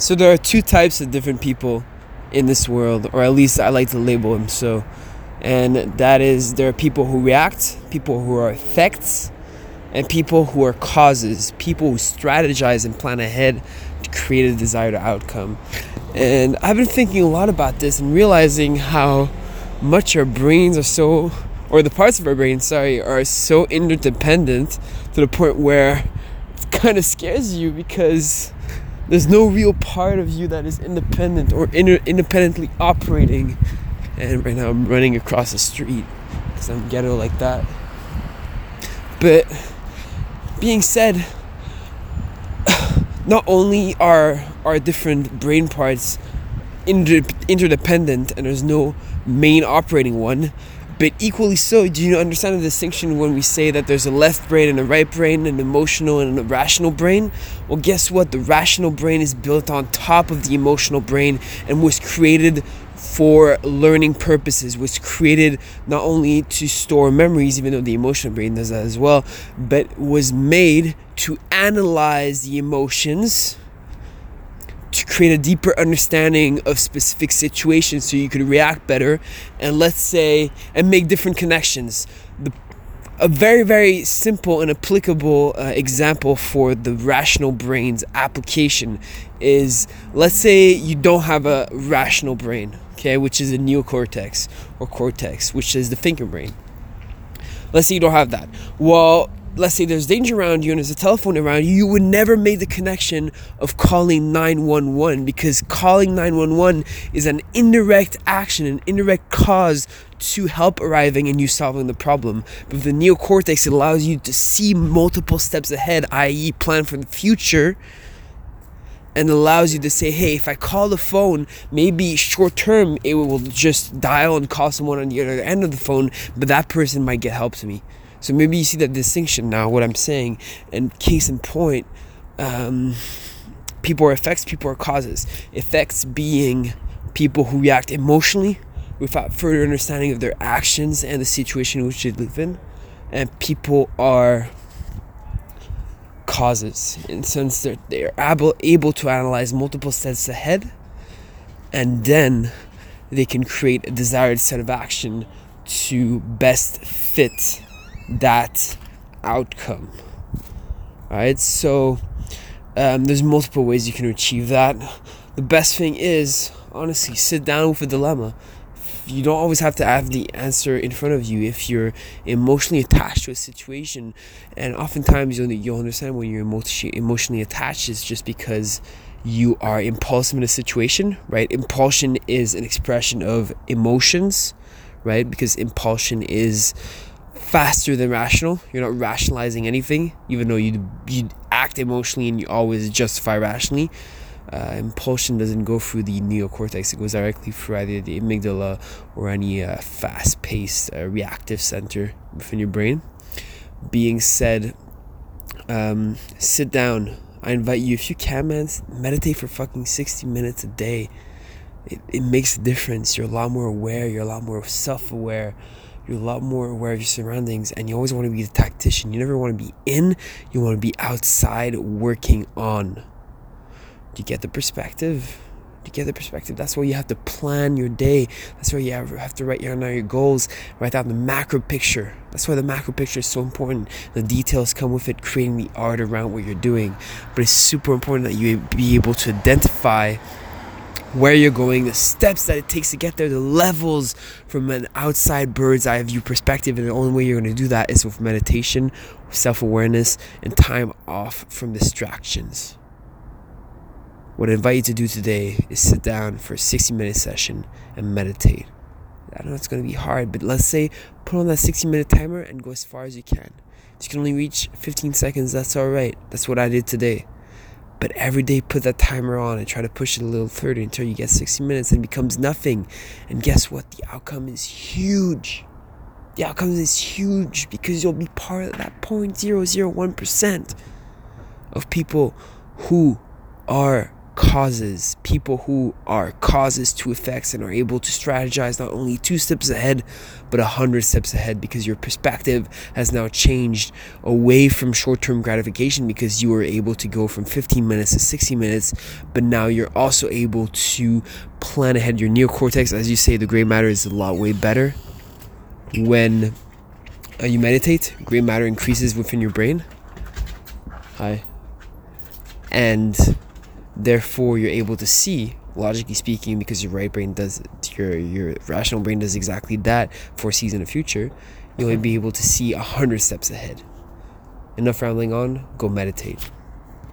So there are two types of different people in this world, or at least I like to label them so. And that is there are people who react, people who are effects, and people who are causes, people who strategize and plan ahead to create a desired outcome. And I've been thinking a lot about this and realizing how much our brains are so, or the parts of our brains, sorry, are so interdependent to the point where it kind of scares you because there's no real part of you that is independent or inter- independently operating. And right now I'm running across the street because I'm ghetto like that. But being said, not only are our different brain parts inter- interdependent and there's no main operating one, but equally so, do you understand the distinction when we say that there's a left brain and a right brain, an emotional and a rational brain? Well, guess what? The rational brain is built on top of the emotional brain and was created for learning purposes, was created not only to store memories, even though the emotional brain does that as well, but was made to analyze the emotions create a deeper understanding of specific situations so you could react better and let's say and make different connections. The, a very very simple and applicable uh, example for the rational brain's application is let's say you don't have a rational brain okay which is a neocortex or cortex which is the thinking brain. Let's say you don't have that. Well let's say there's danger around you and there's a telephone around you, you would never make the connection of calling 911 because calling 911 is an indirect action, an indirect cause to help arriving and you solving the problem. But the neocortex, it allows you to see multiple steps ahead, i.e., plan for the future. And allows you to say, hey, if I call the phone, maybe short term it will just dial and call someone on the other end of the phone, but that person might get help to me. So maybe you see that distinction now, what I'm saying. And case in point, um, people are effects, people are causes. Effects being people who react emotionally without further understanding of their actions and the situation in which they live in. And people are causes in the sense that they're able, able to analyze multiple steps ahead and then they can create a desired set of action to best fit that outcome. Alright, so um, there's multiple ways you can achieve that. The best thing is, honestly, sit down with a dilemma. You don't always have to have the answer in front of you if you're emotionally attached to a situation. And oftentimes you'll, you'll understand when you're emotionally attached is just because you are impulsive in a situation, right? Impulsion is an expression of emotions, right? Because impulsion is faster than rational. You're not rationalizing anything, even though you you act emotionally and you always justify rationally. Uh, impulsion doesn't go through the neocortex; it goes directly through either the amygdala or any uh, fast-paced uh, reactive center within your brain. Being said, um, sit down. I invite you, if you can, man, meditate for fucking sixty minutes a day. It, it makes a difference. You're a lot more aware. You're a lot more self-aware you're a lot more aware of your surroundings and you always want to be the tactician. You never want to be in, you want to be outside working on. Do you get the perspective? Do you get the perspective? That's why you have to plan your day. That's why you have to write down your goals, write down the macro picture. That's why the macro picture is so important. The details come with it, creating the art around what you're doing. But it's super important that you be able to identify where you're going, the steps that it takes to get there, the levels from an outside bird's eye view perspective. And the only way you're going to do that is with meditation, self awareness, and time off from distractions. What I invite you to do today is sit down for a 60 minute session and meditate. I know it's going to be hard, but let's say put on that 60 minute timer and go as far as you can. If you can only reach 15 seconds, that's alright. That's what I did today. But every day, put that timer on and try to push it a little further until you get 60 minutes and it becomes nothing. And guess what? The outcome is huge. The outcome is huge because you'll be part of that 0.001% of people who are causes, people who are causes to effects and are able to strategize not only two steps ahead, but a hundred steps ahead because your perspective has now changed away from short term gratification because you were able to go from 15 minutes to 60 minutes, but now you're also able to plan ahead. Your neocortex, as you say, the gray matter is a lot way better when uh, you meditate. Gray matter increases within your brain. Hi. And therefore you're able to see logically speaking because your right brain does your your rational brain does exactly that foresees in the future you'll be able to see a hundred steps ahead. Enough rambling on go meditate